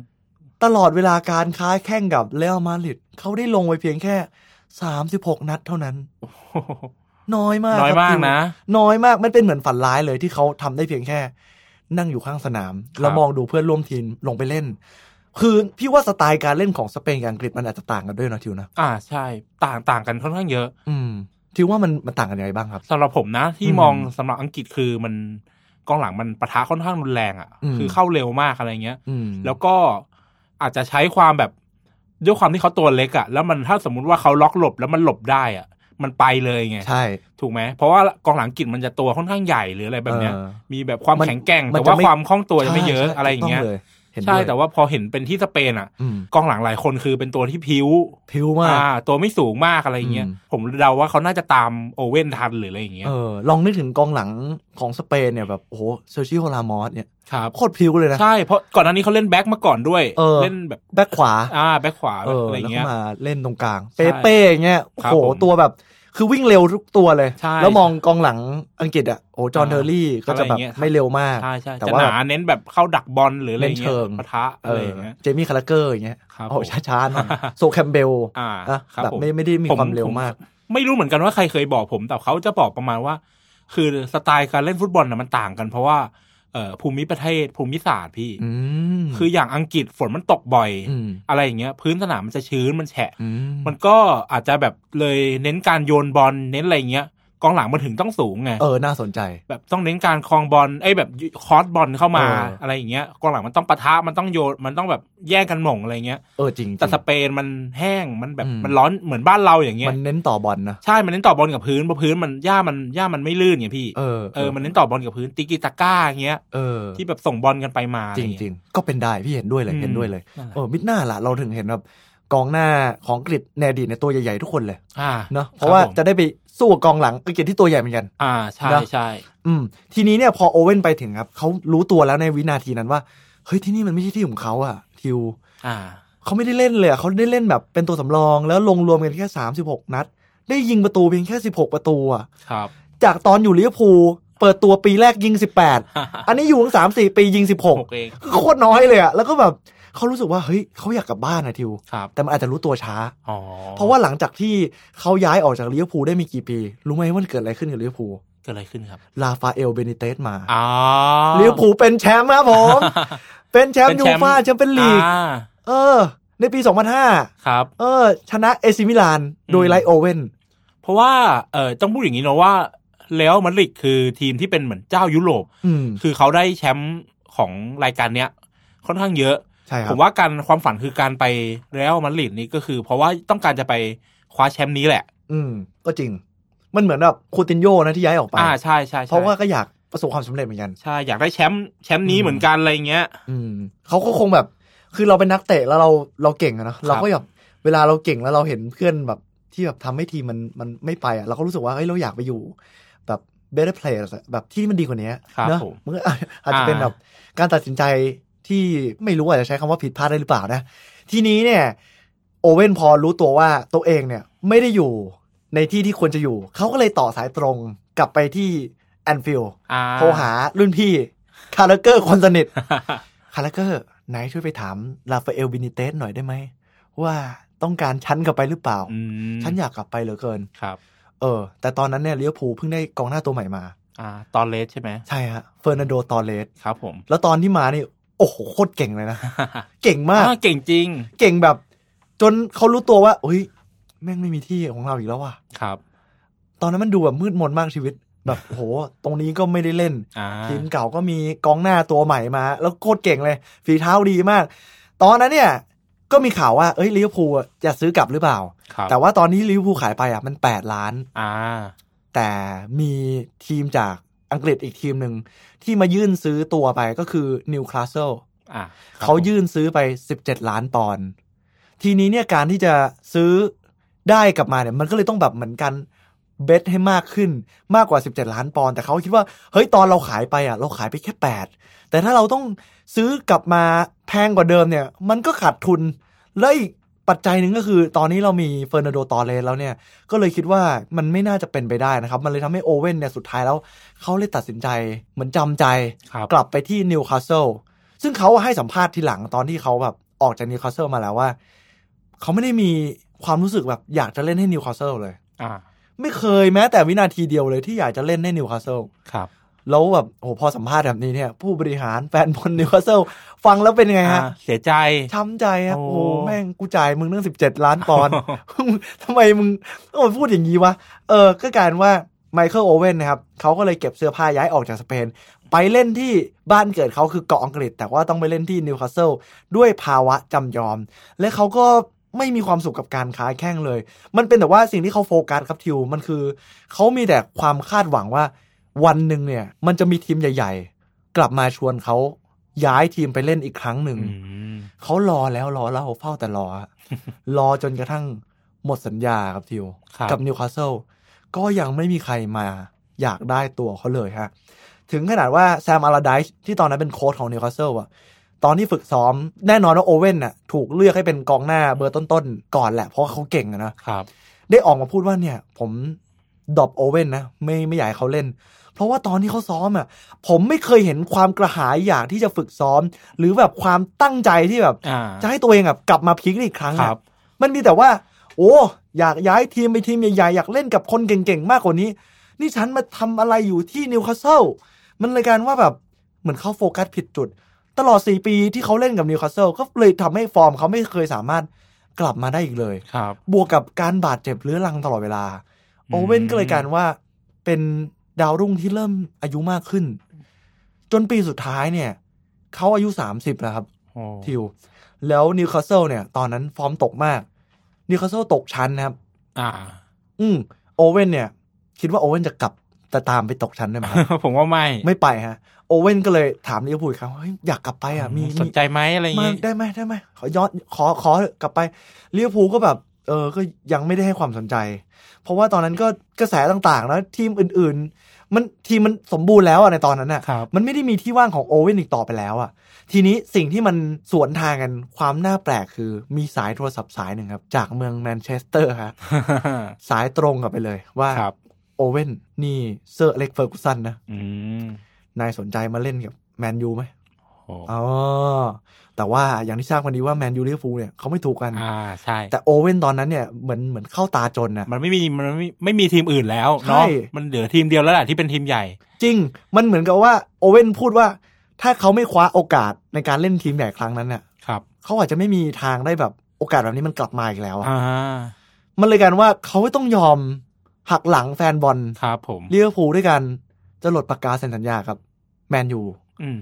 ตลอดเวลาการค้าแข้งกับเรอัลมาดริดเขาได้ลงไปเพียงแค่สามสิบหกนัดเท่านั้นน้อยมาก
น้อย
ครับ
มาก
ที
นะ
น้อยมากมันเป็นเหมือนฝันร้ายเลยที่เขาทำได้เพียงแค่ นั่งอยู่ข้างสนาม แล้วมองดูเพื่อนร่วมทีมลงไปเล่น คือพี่ว่าสไตล์การเล่นของสเปนกับอังกฤษมันอาจจะต่างกันด้วยนะทิวนะ
อ่าใช่ต่างต่างกันค่อนข้างเยอะ
อืมทิวว่ามันมันต่างกันยังไงบ้างครับ
สำหรับผมนะ ที่
อืม
มองสำหรับอังกฤษคือมันกองหลังมันปะทะค่อนข้างรุนแรงอะ
อืม
คือเข้าเร็วมากอะไรเงี้ย
อืม
แล้วก็อาจจะใช้ความแบบด้วยความที่เขาตัวเล็กอะ่ะแล้วมันถ้าสมมุติว่าเขาล็อกหลบแล้วมันหลบได้อะ่ะ มันไปเลยไง
ใช่
ถูกไหมเพราะว่ากองหลังอังกฤษมันจะตัวค่อนข้างใหญ่หรืออะไรแบบเนี้ย
เออ
มีแบบความ
มัน
แข็งแกร่ง
มัน
แต่
จะ
ว่า
ไม่
ความคล่องตัวจะไม่เยอะ
ใช่
อะไรอย่างเงี้ย
ถูกต้ลเห็น
ใช่
ด้วย
แต่ว่าพอเห็นเป็นที่สเปนอะ
อืม
กองหลังหลายคนคือเป็นตัวที่พลิ้ว
พลิ้วมาก
อ่าตัวไม่สูงมากอะไรอย่างเงี้ย
อืม
ผมเดาว่าเขาน่าจะตามโอเว่นทันหรืออะไรอย่างเงี้ย
เออลองนึกถึงกองหลังของสเปนเนี่ยแบบโอ้โหเซร์คิโอรามอสเนี่ย
ครับ
โคตรพลิ้วเลยนะ
ใช่ เพราะก่อนหน้านี้เขาเล่นแบ็คมาก่อนด้วย
เออ
เล่นแบบ
แบ็คขวา
อ่าแบ็คขวา
เออ
อะไรอ
แล้ว
ย่างเงี้ยแล้วก็
มาเล่นตรงกลาง
ใช่
เป๊ะๆอย่างเงี้ย
ครับ
โอ้โห
ผม
ตัวแบบ คือวิ่งเร็วทุกตัวเลย
ใช่
แล้วมองกองหลังอังกฤษอะโอ้จอห์น
อ่า
เทอร์รี่ก็จะแบบ
อะไรอย่างเงี้ยครับ
ไม่เร็วมาก
ใช่ใช่
แต่
จะ
ว่า
หนาเน้นแบบเข้าดักบอลหรืออะไร
เงี้ย
เล่น
เชิง
ปะทะ
เอ
อะไร
อ
ย่างเงี้ย
เจมี่คาราเกอร์อย่างเงี้ย
ครับ
โอ้
ผม
ช้าๆหน่อยโซลแคมป์เบลล์
อ่า
นะครับแบบ
ผม
ไม่ไม่ได้มี
ผม
ความเร็วมาก
ไม่รู้เหมือนกันว่าใครเคยบอกผม แต่เขาจะบอกประมาณว่า คือสไตล์การเล่นฟุตบอลน่ะมันต่างกันเพราะว่าเอ่อ ภูมิประเทศ ภูมิศาสตร์พี่
อืม
คืออย่างอังกฤษฝนมันตกบ่อย
อืม
อะไรอย่างเงี้ย พื้นสนามมันจะชื้นมันแฉะ
อืม
มันก็อาจจะแบบเลยเน้นการโยนบอลเน้นอะไรเงี้ย กองหลังมันถึงต้องสูงไง
เออน่าสนใจ
แบบต้องเน้นการคลองบอลไอ้ยแบบคอร์สบอลเข้ามา
เอออ
อะไรอย่างเงี้ยกองหลังมันต้องปะทะมันต้องโยนมันต้องแบบแย่งกันหม่งอะไรเงี้ย
เออจริงๆ
แต่สเปนมันแห้งมันแบบ
อืม
มันร้อนเหมือนบ้านเราอย่างเงี้ย
มันเน้นต่อบอลนะ
ใช่มันเน้นต่อบอลกับพื้นเพราะพื้นมันหญ้ามันหญ้ามันไม่ลื่นไงพี่
เออ
เออมันเน้นต่อบอลกับพื้นติกิตาก้าอย่างเงี้ย
เออ
ที่แบบส่งบอลกันไปมา
จริงจริงๆก็เป็นได้พี่เห็นด้วยเลย
อืม
เห็นด้วยเลย
นั่นแหละ
เออมิดหน้าล่ะเราถึงเห็นแบบกองหน้าของอังกฤษในอดีตในยตัวใหญ่ๆทุกคนเลย
อ่า
เนาะเพราะว่า
คบผม
จะได้ไป สู้กับกองหลังอังกฤษที่ตัวใหญ่เหมือนกัน
อ่าใช่
นะ
ใช่
อืม ทีนี้เนี่ยพอโอเว่นไปถึงครับเขารู้ตัวแล้วในวินาทีนั้นว่าเฮ้ยที่นี่มันไม่ใช่ที่ของเขาอะทิว
อ่า
เขาไม่ได้เล่นเลยอะเขาได้เล่นแบบเป็นตัวสำรองแล้วลงรวมกันแค่สามสิบหกนัด ได้ยิงประตูเพียงแค่สิบหกประตูอะ
ครับ
จากตอนอยู่ลิเวอร์พูลเปิดตัวปีแรกยิงสิบแปดอันนี้อยู่ตั้งสามสี่ปียิงสิบหก
หกเอง
คือโคตรน้อยเลยอะแล้วก็แบบ เขารู้สึกว่าเฮ้ยเขาอยากกลับบ้านอะทิว
ครับ
แต่มันอาจจะรู้ตัวช้า
อ๋อ
เพราะว่าหลังจากที่เขาย้ายออกจากลิเวอร์พูลได้มีกี่ปี รู้ไหมว่ามันเกิดอะไรขึ้นกับลิเวอร์พูล
เกิดอะไรขึ้นครับ
ราฟาเอลเบนิเตซมา
อ๋อ
ลิเวอร์พูลเป็นแชมป์ครับผม เป็นแชมป์
เป็นแชมป์ยู
ฟ่าแชมเปี้ยนลีก
อ่า
เออ ในปี 2005
ครับ
เออ ชนะเอซีมิลาน โดย
อืม
ไร้โอเว่น
เพราะว่าเออต้องพูดอย่างนี้เนอะว่าเรอัลมาดริดคือทีมที่เป็นเหมือนเจ้ายุโรป
อืม
คือเขาได้แชมป์ของรายการเนี้ยค่อนข้างเยอะ
ใช่ครั
ผ
บ
มว่าการความฝันคือการไปเรอัลมาดริดนี่ก็คือ เพราะว่าต้องการจะไปคว้าแชมป์นี้แหละ
อืม ก็จริง มันเหมือนแบบคูตินโยนะที่ย้ายออกไป
อ่าใช่ใช่ใช่
เพราะว่าก็อยากประสบความสำเร็จเหมือนกัน
ใช่อยากได้แชมป์แชมป์นี้
อืม
เหมือนกันอะไรเงี้ย
อืมเขาก็คงแบบ คือเราเป็นนักเตะแล้วเราเราเก่งอะเนอะเราก็แบบเวลาเราเก่งแล้วเราเห็นเพื่อนแบบที่แบบทำให้ทีมมันมันไม่ไปอะเราก็รู้สึกว่าเฮ้ยเราอยากไปอยู่ แบบ better players อะแบบที่มันดีกว่านี้
ครับ
เนอะ
ผม
มันก็อาจอาจจะเป็น
อ่า
แบบการตัดสินใจ ที่ไม่รู้อาจจะใช้คำว่าผิดพลาดได้หรือเปล่านะ ทีนี้เนี่ย โอเว่นพอรู้ตัวว่าตัวเองเนี่ยไม่ได้อยู่ในที่ที่ควรจะอยู่ เขาก็เลยต่อสายตรงกลับไปที่แอนฟิลด์
อ่า
โทรหารุ่นพี่ คาราเกอร์คนสนิท คาราเกอร์ไหนช่วยไปถามราฟาเอลเบนิเตซหน่อยได้ไหม ว่าต้องการฉันกลับไปหรือเปล่า
อืม
ฉันอยากกลับไปเหลือเกิน
ครับ
เออ แต่ตอนนั้นเนี่ยเลี้ยวภูลเพิ่งได้กองหน้าตัวใหม่มา
อ่า ตอนเลสใช่ไหม
ใช่ฮะเฟอร์นันโดตอเลส
ครับผม
แล้วตอนที่มานี่ โอ้โหโคตรเก่งเลยนะ เก่งมาก
อ่าเก่งจริง
เก่งแบบ จนเขารู้ตัวว่าเฮ้ย แม่งไม่มีที่ของเราอีกแล้วว่ะ
ครับ
ตอนนั้นมันดูแบบมืดมนมากชีวิตแบบโอ้โหตรงนี้ก็ไม่ได้เล่น
อ่า
ทีมเก่าก็มีกองหน้าตัวใหม่มา แล้วโคตรเก่งเลย ฝีเท้าดีมาก ตอนนั้นเนี่ย ก็มีข่าวว่า เอ้ยลิเวอร์พูลอะจะซื้อกลับหรือเปล่า
ครับ
แต่ว่าตอนนี้ลิเวอร์พูลขายไปอะมันแปดล้าน
อ่า
แต่มีทีมจาก อังกฤษอีกทีมหนึ่งที่มายื่นซื้อตัวไปก็คือนิวคาสเซิล
อ่า
เขายื่นซื้อไป 17 ล้านปอนด์ทีนี้เนี่ยการที่จะซื้อได้กลับมาเนี่ยมันก็เลยต้องแบบเหมือนกันเบสให้มากขึ้นมากกว่า 17 ล้านปอนด์แต่เขาคิดว่าเฮ้ยตอนเราขายไปอะ เราขายไปแค่ 8 แต่ถ้าเราต้องซื้อกลับมาแพงกว่าเดิมเนี่ย มันก็ขาดทุนแล้วอีก ปัจจัยหนึ่งก็คือตอนนี้เรามีเฟร์นานโดตอร์เรสแล้วเนี่ย ก็เลยคิดว่ามันไม่น่าจะเป็นไปได้นะครับ มันเลยทำให้โอเว่นเนี่ยสุดท้ายแล้ว เขาเลยตัดสินใจเหมือนจำใจ
ครับ
กลับไปที่นิวคาสเซิลซึ่งเขาให้สัมภาษณ์ทีหลังตอนที่เขาแบบออกจากนิวคาสเซิลมาแล้วว่า เขาไม่ได้มีความรู้สึกแบบอยากจะเล่นให้นิวคาสเซิลเลย
อ่า
ไม่เคยแม้แต่วินาทีเดียวเลยที่อยากจะเล่นให้นิวคาสเซิล
ครับ
แล้วแบบโอ้โหพอสัมภาษณ์แบบนี้เนี่ย ผู้บริหารแฟนบอลนิวคาสเซิลฟังแล้วเป็นยังไงฮะ
อ่าเสียใจ
ช้ำใจครับ
โอ้
โอ้โหแม่งกูจ่ายมึงตั้งสิบเจ็ดล้านปอนด์ทำไมมึงต้องมาพูดอย่างนี้วะ เออ ก็กลายเป็นว่าไมเคิลโอเว่นนะครับเขาก็เลยเก็บเสื้อผ้าย้ายออกจากสเปน ไปเล่นที่บ้านเกิดเขาคือเกาะอังกฤษ แต่ว่าต้องไปเล่นที่นิวคาสเซิลด้วยภาวะจำยอม และเขาก็ไม่มีความสุขกับการค้าแข้งเลย มันเป็นแต่ว่าสิ่งที่เขาโฟกัสครับทิว มันคือ เขามีแต่ความคาดหวังว่า วันหนึ่งเนี่ย มันจะมีทีมใหญ่ ๆ กลับมาชวนเขาย้ายทีมไปเล่นอีกครั้งหนึ่ง
อืม
เขารอแล้วรอเล่าเฝ้าแต่รออะรอจนกระทั่งหมดสัญญาครับทิว
ครับ
กับนิวคาสเซิลก็ยังไม่มีใครมาอยากได้ตัวเขาเลยฮะ ถึงขนาดว่าแซมอัลลาไดซ์ที่ตอนนั้นเป็นโค้ชของนิวคาสเซิลอะตอนที่ฝึกซ้อมแน่นอนว่าโอเว่นน่ะ ถูกเลือกให้เป็นกองหน้าเบอร์ต้นๆ ก่อนแหละ เพราะว่าเขาเก่งอะนะ
ครับ
ได้ออกมาพูดว่าเนี่ย ผม drop โอเว่นนะ ไม่ไม่อยากให้เขาเล่น เพราะว่าตอนที่เขาซ้อมอะ ผมไม่เคยเห็นความกระหายอยากที่จะฝึกซ้อม หรือแบบความตั้งใจที่แบบ
อ่า
จะให้ตัวเองแบบกลับมา peak อีกครั้งอะค
รับ
มันมีแต่ว่า โอ้อยากย้ายทีมไปทีมใหญ่ๆอยากเล่นกับคนเก่งๆมากกว่านี้ นี่ฉันมาทำอะไรอยู่ที่นิวคาสเซิลมันเลยกลายเป็นว่าแบบเหมือนเขาโฟกัสผิดจุด ตลอดสี่ปีที่เขาเล่นกับนิวคาสเซิลก็เลยทำให้ฟอร์มเขาไม่เคยสามารถกลับมาได้อีกเลย
ครับ
บวกกับการบาดเจ็บเรื้อรังตลอดเวลา
อืม
โอเว่นก็เลยกลายรว่าเป็น ดาวรุ่งที่เริ่มอายุมากขึ้น จนปีสุดท้ายเนี่ย เขาอายุสามสิบแล้วครับ
โอ้
ทิว แล้วนิวคาสเซิลเนี่ย ตอนนั้นฟอร์มตกมาก นิวคาสเซิลตกชั้นนะครับ
อ่า
อืมโอเว่นเนี่ย คิดว่าโอเว่นจะกลับจะตามไปตกชั้นได้ไหมครับ
ผมว่าไม่
ไม่ไปฮะ โอเว่นก็เลยถามลิเวอร์พูลอีกครั้งว่าเฮ้ยอยากกลับไปอะมี
สนใจไหมอะไรอย่าง
มา
งี้
ได้ไหมได้ไหมขอย้อนขอขอกลับไปลิเวอร์พูลก็แบบ เออก็ยังไม่ได้ให้ความสนใจ เพราะว่าตอนนั้นก็กระแสต่างๆแล้วทีมอื่นๆ มันทีมมันสมบูรณ์แล้วอะในตอนนั้นอะ
ครับ
มันไม่ได้มีที่ว่างของโอเว่นอีกต่อไปแล้วอะทีนี้สิ่งที่มันสวนทางกันความน่าแปลกคือมีสายโทรศัพท์สายหนึ่งครับ จากเมืองแมนเชสเตอร์ฮะสายตรงกลับไปเลยว่า
ครับ
โอเว่นนี่เซอร์อเล็กเฟอร์กูสันนะ
อืม
นายสนใจมาเล่นกับแมนยูไหม
โอ้
อ๋อแต่ว่าอย่างที่ทราบกันดีว่าแมนยูลิเวอร์พูลเนี่ยเขาไม่ถูกกัน
อ่าใช่
แต่โอเว่นตอนนั้นเนี่ยเหมือนเหมือนเข้าตาจนนะ
มันไม่มีมันไม่ไม่มีทีมอื่นแล้วเนาะ
ใช่
มันเหลือทีมเดียวแล้วแหละที่เป็นทีมใหญ่
จริง มันเหมือนกับว่าโอเว่นพูดว่า ถ้าเขาไม่คว้าโอกาสในการเล่นทีมใหญ่ครั้งนั้นเนี่ย
ครับ
เขาอาจจะไม่มีทางได้แบบโอกาสแบบนี้มันกลับมาอีกแล้วอะ
อ่า
มันเลยกลายเป็นว่าเขาต้องยอมหักหลังแฟนบอล
ครับผม
ลิเวอร์พูลด้วยกันจะหลดปากกาเซ็นสัญญากับ แมนยู
อืม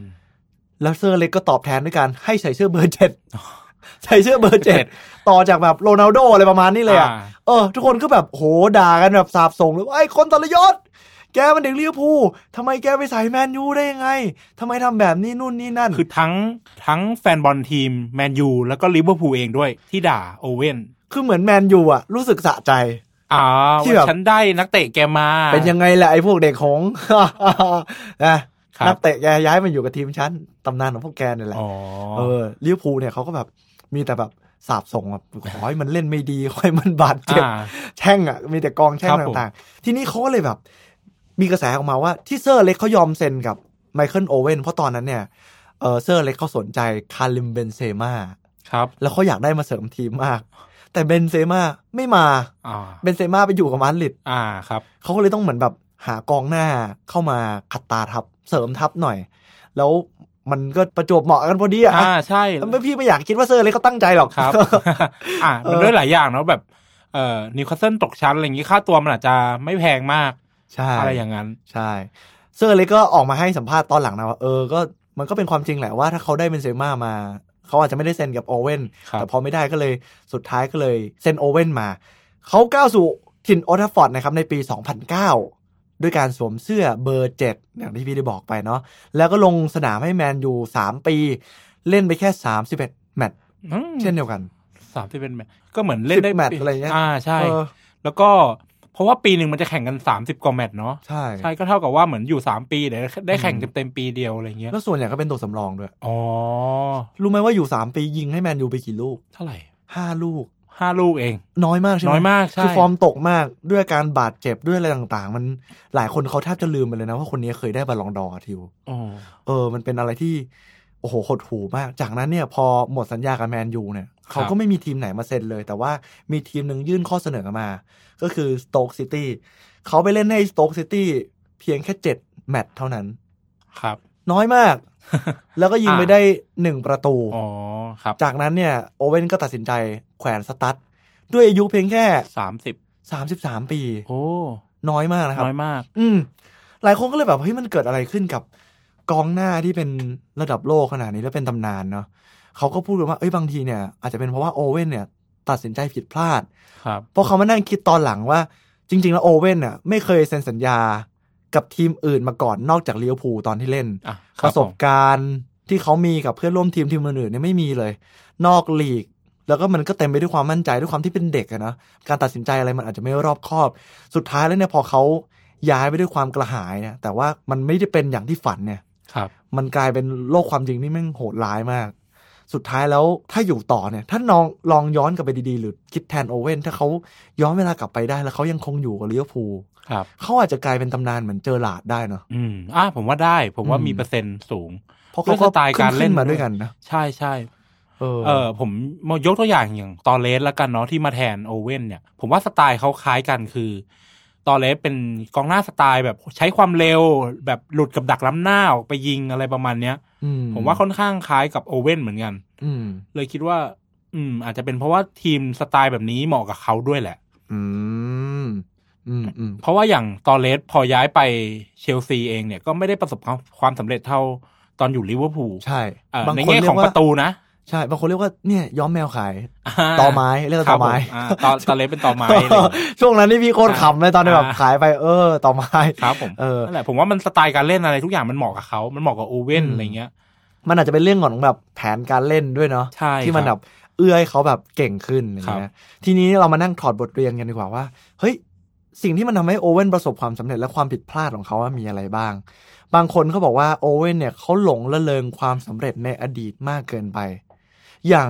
แล้วเซอร์อเล็กก็ตอบแทนด้วยการให้ใส่เสื้อเบอร์เจ็ดใส่เสื้อเบอร์เจ็ดต่อจากแบบโรนัลโดอะไรประมาณนี้เลยอะ
อ่า
เออ ทุกคนก็แบบโหด่ากันแบบสาบส่งเลยว่าไอ้คนทรยศแกมันเด็กลิเวอร์พูลทำไมแกไปใส่แมนยูได้ยังไงทำไมทำแบบนี้นู่นนี่นั่น
คือทั้งทั้งแฟนบอลทีมแมนยูแล้วก็ลิเวอร์พูลเองด้วยที่ด่าโอเว่น
คือเหมือนแมนยูอะรู้สึกสะใจ
อ่า
ที่แบบ
ว่าฉันได้นักเตะแกมา
เป็นยังไงแหละไอ้พวกเด็กหงส์นะ
ครับ
นักเตะแกย้ายมาอยู่กับทีมฉันตำนานของพวกแกนี่แหละ
อ๋อ
เออลิเวอร์พูลเนี่ยเขาก็แบบมีแต่แบบสาบส่งแบบขอให้มันเล่นไม่ดีขอให้มันบาดเจ็บ
อ่า
แช่งอะมีแต่กองแช่ง
ครับผม
ต่างๆ ทีนี้เขาก็เลยแบบ มีกระแสออกมาว่าที่เซอร์อเล็กเขายอมเซ็นกับไมเคิลโอเว่นเพราะตอนนั้นเนี่ยเออเซอร์อเล็กเขาสนใจคาริมเบนเซม่า
ครับ
แล้วเขาอยากได้มาเสริมทีมมาก แต่เบนเซม่าไม่มา
อ่า
เบนเซม่าไปอยู่กับมาดริด
อ่าครับ
เขาก็เลยต้องเหมือนแบบ หากองหน้าเข้ามาขัดตาทับเสริมทับหน่อย แล้วมันก็ประจวบเหมาะกันพอดีอะ
อ่าใช่
แล้วไม่พี่ไม่อยากคิดว่าเซอร์อเล็กเขาตั้งใจหรอก
ครับ อ่ามันด้วยหลายอย่างเนาะแบบเอ่อนิวคาสเซิลตกชั้นอะไรอย่างงี้ค่าตัวมันอาจจะไม่แพงมาก
ใช่
อะไรอย่างนั้น
ใช่ เซอร์อเล็กก็ออกมาให้สัมภาษณ์ตอนหลังนะว่าเออก็มันก็เป็นความจริงแหละว่าถ้าเขาได้เบนเซม่ามาเขาอาจจะไม่ได้เซ็นกับโอเว่น
ครับ
แต่พอไม่ได้ก็เลยสุดท้ายก็เลยเซ็นโอเว่นมาเขาก้าวสู่ถิ่นโอลด์แทรฟฟอร์ดนะครับในปี 2009 ด้วยการสวมเสื้อเบอร์ 7 อย่างที่พี่ได้บอกไปเนาะแล้วก็ลงสนามให้แมนยู 3 ปี เล่นไปแค่ 31 แมตช์
อืม
เช่นเดียวกัน
สามที่เป็นแมตช์ก็เหมือนเล่นได้
10แมตช์อะไรเงี้ย
อ่าใช่
เออ
แล้วก็เพราะว่าปีหนึ่งมันจะแข่งกันสามสิบกว่าแมตช์เนาะ
ใช่
ใช่ก็เท่ากับว่าเหมือนอยู่สามปีเดี๋ยวได้แข่งเต็มๆปีเดียวอะไรเงี้ย
แล้วส่วนใหญ่ก็เป็นตัวสำรองด้วย
อ๋อ
รู้ไหมว่าอยู่ 3 ปียิงให้แมนยูไปกี่ลูก
เท่าไหร่
5ลูก
ห้าลูกเอง
น้อยมากใช่ไหม
น้อยมากใช่
คือฟอร์มตกมากด้วยอาการบาดเจ็บด้วยอะไรต่างๆ มันหลายคนเขาแทบจะลืมไปเลยนะว่าคนนี้เคยได้บัลลงดอร์ทิว
อ๋อ
เออ มันเป็นอะไรที่โอ้โหหดหู่มาก จากนั้นเนี่ยพอหมดสัญญากับแมนยูเนี่ย เขาก็ไม่มีทีมไหนมาเซ็นเลย แต่ว่ามีทีมหนึ่งยื่นข้อเสนอมา ก็คือสโต๊กซิตี้เขาไปเล่นให้สโต๊กซิตี้เพียงแค่เจ็ดแมตช์เท่านั้น
ครับ
น้อยมาก แล้วก็ยิงไป
อ่า
ได้หนึ่งประตู
อ๋อครับ
จากนั้นเนี่ยโอเว่นก็ตัดสินใจแขวนสตั๊ดด้วยอายุเพียงแค่
สามสิบ
สามสิบสามปี
โอ้
น้อยมากนะครับ
น้อยมาก
อืมหลายคนก็เลยแบบเฮ้ยมันเกิดอะไรขึ้นกับกองหน้าที่เป็นระดับโลกขนาดนี้แล้วเป็นตำนานเนาะเขาก็พูดกันว่าเอ้ยบางทีเนี่ย อาจจะเป็นเพราะว่าโอเว่นเนี่ย ตัดสินใจผิดพลาด
ครับ
เพราะเขามานั่งคิดตอนหลังว่า จริง ๆ แล้วโอเว่นเนี่ยไม่เคยเซ็นสัญญา กับทีมอื่นมาก่อนนอกจากลิเวอร์พูลตอนที่เล่น
อะค
ป
บ
ระสบการณ์ที่เขามีกับเพื่อนร่วมทีมทีมอื่นๆเนี่ยไม่มีเลย นอกลีก แล้วก็มันก็เต็มไปด้วยความมั่นใจด้วยความที่เป็นเด็กอะนะการตัดสินใจอะไรมันอาจจะไม่รอบคอบ สุดท้ายแล้วเนี่ยพอเขาย้ายไปด้วยความกระหายเนี่ยแต่ว่ามันไม่ได้เป็นอย่างที่ฝันเนี่ย
ครับ
มันกลายเป็นโลกความจริงที่แม่งโหดร้ายมาก สุดท้ายแล้วถ้าอยู่ต่อเนี่ยถ้าลองลองย้อนกลับไปดีๆ หรือคิดแทนโอเว่นถ้าเขาย้อนเวลากลับไปได้แล้วเขายังคงอยู่กับลิเวอร์พูล
ครับ
เขาอาจจะกลายเป็นตำนานเหมือนเจอหลาร์ดได้เนาะ
อืมอะผมว่าได้ ผมว่า
อืม
มีเปอร์เซ็นต์สูง
เพราะ
ด้
เขา
วยสไตล์การเล่น
ขึ้มาด้วยกันนะ
ใช่ใช่
เออ
เออผมยกตัวอย่างอย่างตอเลสแล้วกันเนาะที่มาแทนโอเว่นเนี่ย ผมว่าสไตล์เขาคล้ายกันคือ ตอเลสเป็นกองหน้าสไตล์แบบใช้ความเร็ว แบบหลุดกับดักล้ำหน้าออกไปยิงอะไรประมาณเนี้ย
อื
ผมว่าค่อนข้างคล้ายกับโอเว่นเหมือนกัน
อืม
เลยคิดว่า อืม อาจจะเป็นเพราะว่าทีมสไตล์แบบนี้เหมาะกับเขาด้วยแหละ
อืมอืมอืม
เพราะว่าอย่างตอเลสพอย้ายไปเชลซีเองเนี่ยก็ไม่ได้ประสบความความสำเร็จเท่าตอนอยู่ลิเวอร์พูล
ใช่
เอ่อบา
ง
ใน
คน
แง่
เรี
ข
ย
อง
ก
ป
ว่า
ระตูนะ
ใช่บางคนเรียกว่าเนี่ยย้อมแมวขายาตอไม้เรียกว่า
ค
ต
รั
อบไม้
ผอ่าตอตอเลสเป็นตอไม้อะไรอย่างเงี้ย
ช่วงนั้นนี่พี่โคตรขำเลยตอนที่แบบ
อ่า
ขายไปเออต่อไม้
ครับผม
เออ
นั่นแหละผมว่ามันสไตล์การเล่นอะไรทุกอย่างมันเหมาะกับเขา มันเหมาะกับโอเว่น
อืม
อะไรเงี้ย
มันอาจจะเป็นเรื่องของแบบแผนการเล่นด้วยเนาะ
ใช่
ที่มัน
ค
แบ
รับบ
เอื้อให้เขาแบบเก่งขึ้นอะไรเงี้ยทีนี้เรามานั่งถอดบทเรียนกันดีกว่าว่าเฮ้ยสิ่งที่มันทำให้โอเว่นประสบความสำเร็จและความผิดพลาดของเขาว่ามีอะไรบ้าง บางคนเขาบอกว่าโอเว่นเนี่ยเขาหลงระเริงความสำเร็จในอดีตมากเกินไป อย่าง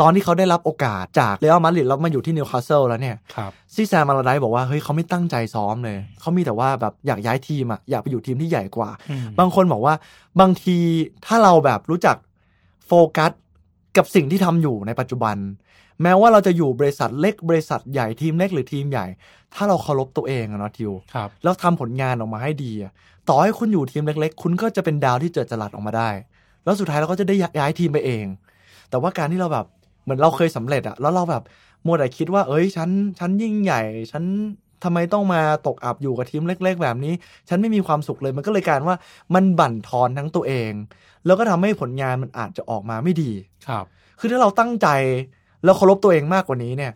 ตอนที่เขาได้รับโอกาสจากเรอัลมาดริดแล้วมาอยู่ที่นิวคาสเซิลแล้วเนี่ย
ครับ
แซม อัลลาร์ไดซ์บอกว่าเฮ้ยเขาไม่ตั้งใจซ้อมเลยเขามีแต่ว่าแบบอยากย้ายทีมอะอยากไปอยู่ทีมที่ใหญ่กว่า
อืม
บางคนบอกว่าบางทีถ้าเราแบบรู้จักโฟกัสกับสิ่งที่ทำอยู่ในปัจจุบัน แม้ว่าเราจะอยู่บริษัทเล็กบริษัทใหญ่ทีมเล็กหรือทีมใหญ่ ถ้าเราเคารพตัวเองอะเนาะทิว
ครับ
แล้วทำผลงานออกมาให้ดีอะต่อให้คุณอยู่ทีมเล็ก ๆ คุณก็จะเป็นดาวที่เจิดจรัสออกมาได้ แล้วสุดท้ายเราก็จะได้ย้ายทีมไปเอง แต่ว่าการที่เราแบบเหมือนเราเคยสำเร็จอะแล้วเราแบบมัวแต่คิดว่า เอ้ยฉันฉันยิ่งใหญ่ ฉันทำไมต้องมาตกอับอยู่กับทีมเล็ก ๆ แบบนี้ ฉันไม่มีความสุขเลย มันก็เลยกลารว่ามันบั่นทอนทั้งตัวเอง แล้วก็ทำให้ผลงานมันอาจจะออกมาไม่ดี
ครับ
คือถ้าเราตั้งใจแล้วเคารพตัวเองมากกว่านี้เนี่ย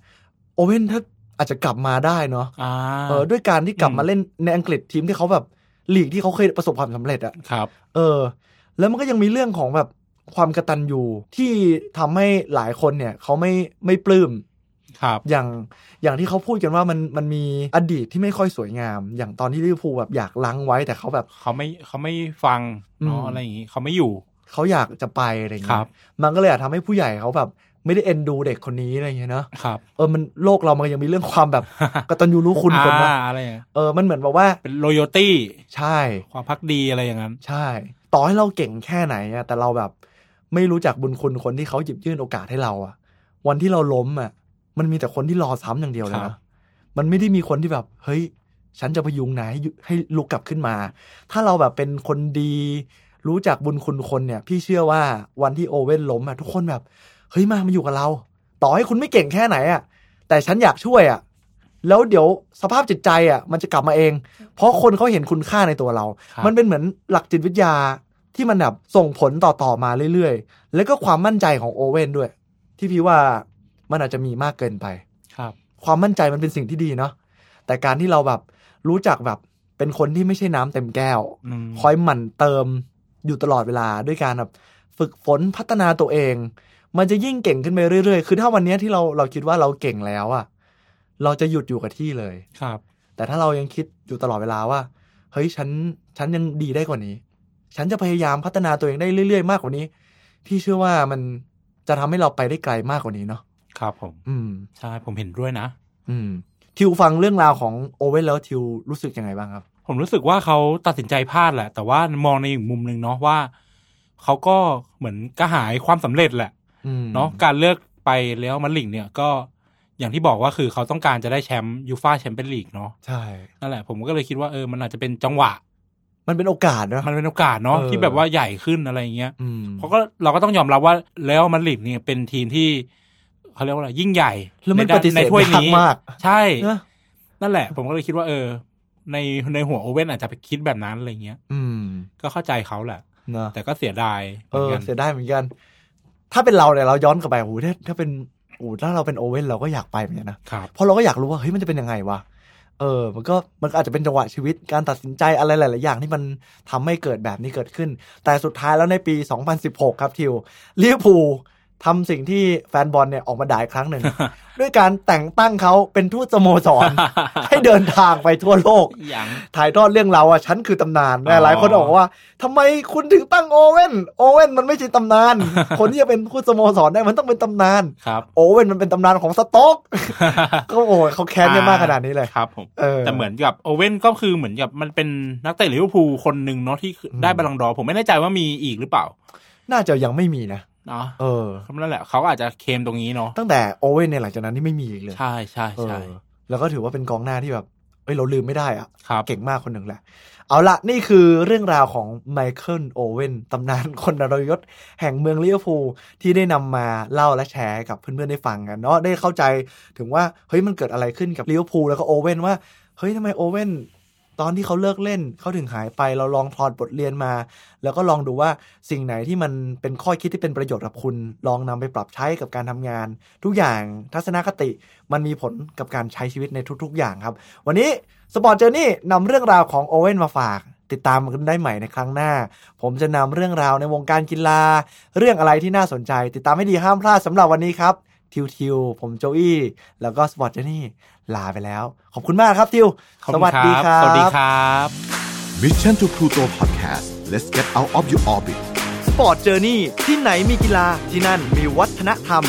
โอเว่นถ้าอาจจะกลับมาได้เนาะ
อ่า
เออ ด้วยการที่กลับ
อืม
มาเล่นในอังกฤษทีมที่เขาแบบลีกที่เขาเคยประสบความสำเร็จอะ
ครับ
เออ แล้วมันก็ยังมีเรื่องของแบบ ความกระตันยูที่ทำให้หลายคนเนี่ยเขาไม่ไม่ปลื้ม
ครับ
อย่างอย่างที่เขาพูดกันว่ามันมันมีอดีตที่ไม่ค่อยสวยงาม อย่างตอนที่ลิเวอร์พูลแบบอยากล้างไว้แต่เขาแบบ
เขาไม่เขาไม่ฟังเนาะ
อืม
อะไรอย่างงี้เขาไม่อยู่
เขาอยากจะไปอะไรอย่าง
ครั
เงี้
บ
ยมันก็เลยอาจทำให้ผู้ใหญ่เขาแบบไม่ได้เอ็นดูเด็กคนนี้อะไรอย่างเงี้ยเนาะ
ครับ
เออมันโลกเรามันยังมีเรื่องความแบบกตัญญูรู้คุณคนนะ
อ่าอะไรอย่างเงี้ย
เออมันเหมือนแบบว่า
เป็นโ o โยตี้
ใช่
ความพักดีอะไรอย่างนั้น
ใช่ ต่อให้เราเก่งแค่ไหนอะแต่เราแบบ ไม่รู้จักบุญคุณคนที่เขาหยิบยื่นโอกาสให้เราอะวันที่เราล้มอะมันมีแต่คนที่รอซ้ำอย่างเดียวเลย
ครั
นะ
บ
มันไม่ได้มีคนที่แบบ เฮ้ย ฉันจะพยุงนายให้ยุให้ลุกกลับขึ้นมา ถ้าเราแบบเป็นคนดี รู้จักบุญคุณคนเนี่ย พี่เชื่อว่าวันที่โอเว่นล้มอะทุกคนแบบเฮ้ยมามาอยู่กับเรา ต่อให้คุณไม่เก่งแค่ไหนอะแต่ฉันอยากช่วยอะแล้วเดี๋ยวสภาพจิตใจอะมันจะกลับมาเอง เพราะคนเขาเห็นคุณค่าในตัวเรา
ครับ
มันเป็นเหมือนหลักจิตวิทยา ที่มันแบบส่งผลต่อต่อมาเรื่อยๆ แล้วก็ความมั่นใจของโอเว่นด้วย ที่พี่ว่ามันอาจจะมีมากเกินไป
ครับ
ความมั่นใจมันเป็นสิ่งที่ดีเนาะแต่การที่เราแบบรู้จักแบบเป็นคนที่ไม่ใช่น้ำเต็มแก้ว
อืม
คอยหมั่นเติมอยู่ตลอดเวลาด้วยการแบบฝึกฝนพัฒนาตัวเอง มันจะยิ่งเก่งขึ้นไปเรื่อยๆ คือถ้าวันเนี้ยที่เราเราคิดว่าเราเก่งแล้วอะเราจะหยุดอยู่กับที่เลย
ครับ
แต่ถ้าเรายังคิดอยู่ตลอดเวลาว่า เฮ้ยฉันฉันยังดีได้กว่านี้ ฉันจะพยายามพัฒนาตัวเองได้เรื่อยๆ มากกว่านี้ พี่เชื่อว่ามันจะทำให้เราไปได้ไกลมากกว่านี้เนาะ
ครับผม
อืม
ใช่ผมเห็นด้วยนะ
อืม ทิวฟังเรื่องราวของโอเว่นแล้วทิวรู้สึกยังไงบ้างครับ
ผมรู้สึกว่าเขาตัดสินใจพลาดแหละ แต่ว่ามองในอีกมุมหนึ่งเนาะว่าเขาก็เหมือนกระหายความสำเร็จแหละ
อืม
เนาะการเลือกไปแล้วมันลิงเนี่ยก็อย่างที่บอกว่าคือเขาต้องการจะได้แชมป์ยูฟาแชมเปี้ยนลีกเนาะ
ใช่
นั่นแหละผมก็เลยคิดว่าเออมันอาจจะเป็นจังหวะ
มันเป็นโอกาสนะ
มันเป็นโอกาสเนาะ
เออ
ที่แบบว่าใหญ่ขึ้นอะไรอย่างเงี้ย
อืม
เพราะก็เราก็ต้องยอมรับว่าแล้วมันลิงเนี่ยเป็นทีมที่เขาเรียกว่าอะไรยิ่งใหญ่
แล้วมัน
ในด้า
ปฏิเสธ
ในถ้วยนี้
ยากมาก
ใช่
นะ
นั่นแหละ ผมก็เลยคิดว่าเออ ในในหัวโอเว่นอาจจะไปคิดแบบนั้นอะไรเงี้ย
อืม
ก็เข้าใจเขาแหละ
เนอะ
แต่ก็เสียดายเห
เอ
มือน
อ
กัน
เสียดายเหมือนกัน ถ้าเป็นเราเนี่ยเราย้อนกลับไปโอ้โหถ้าถ้าเป็นโอ้โหถ้าเราเป็นโอเว่นเราก็อยากไปเหมือนกันนะ
ครับ
เพราะเราก็อยากรู้ว่าเฮ้ยมันจะเป็นยังไงวะ เออ มันก็มันก็อาจจะเป็นจังหวะชีวิตการตัดสินใจอะไรหลาย ๆ อย่างที่มันทำให้เกิดแบบนี้เกิดขึ้น แต่สุดท้ายแล้วในปี 2016 ครับทิวลิเวอร์พูล ทำสิ่งที่แฟนบอลเนี่ยออกมาด่าอีกครั้งหนึ่ง ด้วยการแต่งตั้งเขาเป็นทูตสโมสร ให้เดินทางไปทั่วโลก
อย่าง
ถ่ายทอดเรื่องเราวอะฉันคือตำนาน
อ๋อ
หลายคนบอกว่าทำไมคุณถึงตั้งโอเว่นโอเว่นมันไม่ใช่ตำนาน คนที่จะเป็นทูตสโมสรได้มันต้องเป็นตำนาน
ครับ
โอเว่นมันเป็นตำนานของสโต๊กก็โอ้ยเขาแค้นกันมากขนาดนี้เลย
ครับผม
เออ
แต่เหมือนกับโอเว่นก็คือเหมือนกับมันเป็นนักเตะลิเวอร์พูลคนหนึ่งเนาะที่ได้บอลลังก์ดอร์ผมไม่แน่ใจว่ามีอีกหรือเปล่า
น่าจะยังไม่มีนะ
เนาะ
เออ
นั่นแหละเขาก็อาจจะเคลมตรงนี้เนาะ
ตั้งแต่โอเว่นเนี่ยหลังจากนั้นนี่ไม่มีอีกเลย
ใช่ใช่
เออ
ใช่
แล้วก็ถือว่าเป็นกองหน้าที่แบบเอ้ยเราลืมไม่ได้อะ
ครับ
เก่งมากคนหนึ่งแหละ เอาละนี่คือเรื่องราวของไมเคิลโอเว่นตำนานคนทรยศ แห่งเมืองลิเวอร์พูลที่ได้นำมาเล่าและแชร์กับเพื่อนๆได้ฟังกันเนาะได้เข้าใจถึงว่าเฮ้ยมันเกิดอะไรขึ้นกับลิเวอร์พูลแล้วก็โอเว่นว่าเฮ้ยทำไมโอเว่น ตอนที่เขาเลิกเล่นเขาถึงหายไปเราลองถอดบทเรียนมา แล้วก็ลองดูว่าสิ่งไหนที่มันเป็นข้อคิดที่เป็นประโยชน์กับคุณ ลองนำไปปรับใช้กับการทำงาน ทุกอย่างทัศนคติมันมีผลกับการใช้ชีวิตในทุก ๆ อย่างครับ วันนี้ Sport Journey นำเรื่องราวของโอเว่นมาฝากติดตามกันได้ใหม่ในครั้งหน้า ผมจะนำเรื่องราวในวงการกีฬา เรื่องอะไรที่น่าสนใจ ติดตามให้ดีห้ามพลาดสำหรับวันนี้ครับ ทิวทิว ผมโจอี้ แล้วก็ Sport Journey ลาไปแล้ว ขอบคุณมากครับทิว
ขอบคุณส
วัสดีครับ
สวัสดีครับ
Mission to Pluto Podcast let's get out of your orbit
Sport Journey ที่ไหนมีกีฬาที่นั่นมีวัฒนธรรม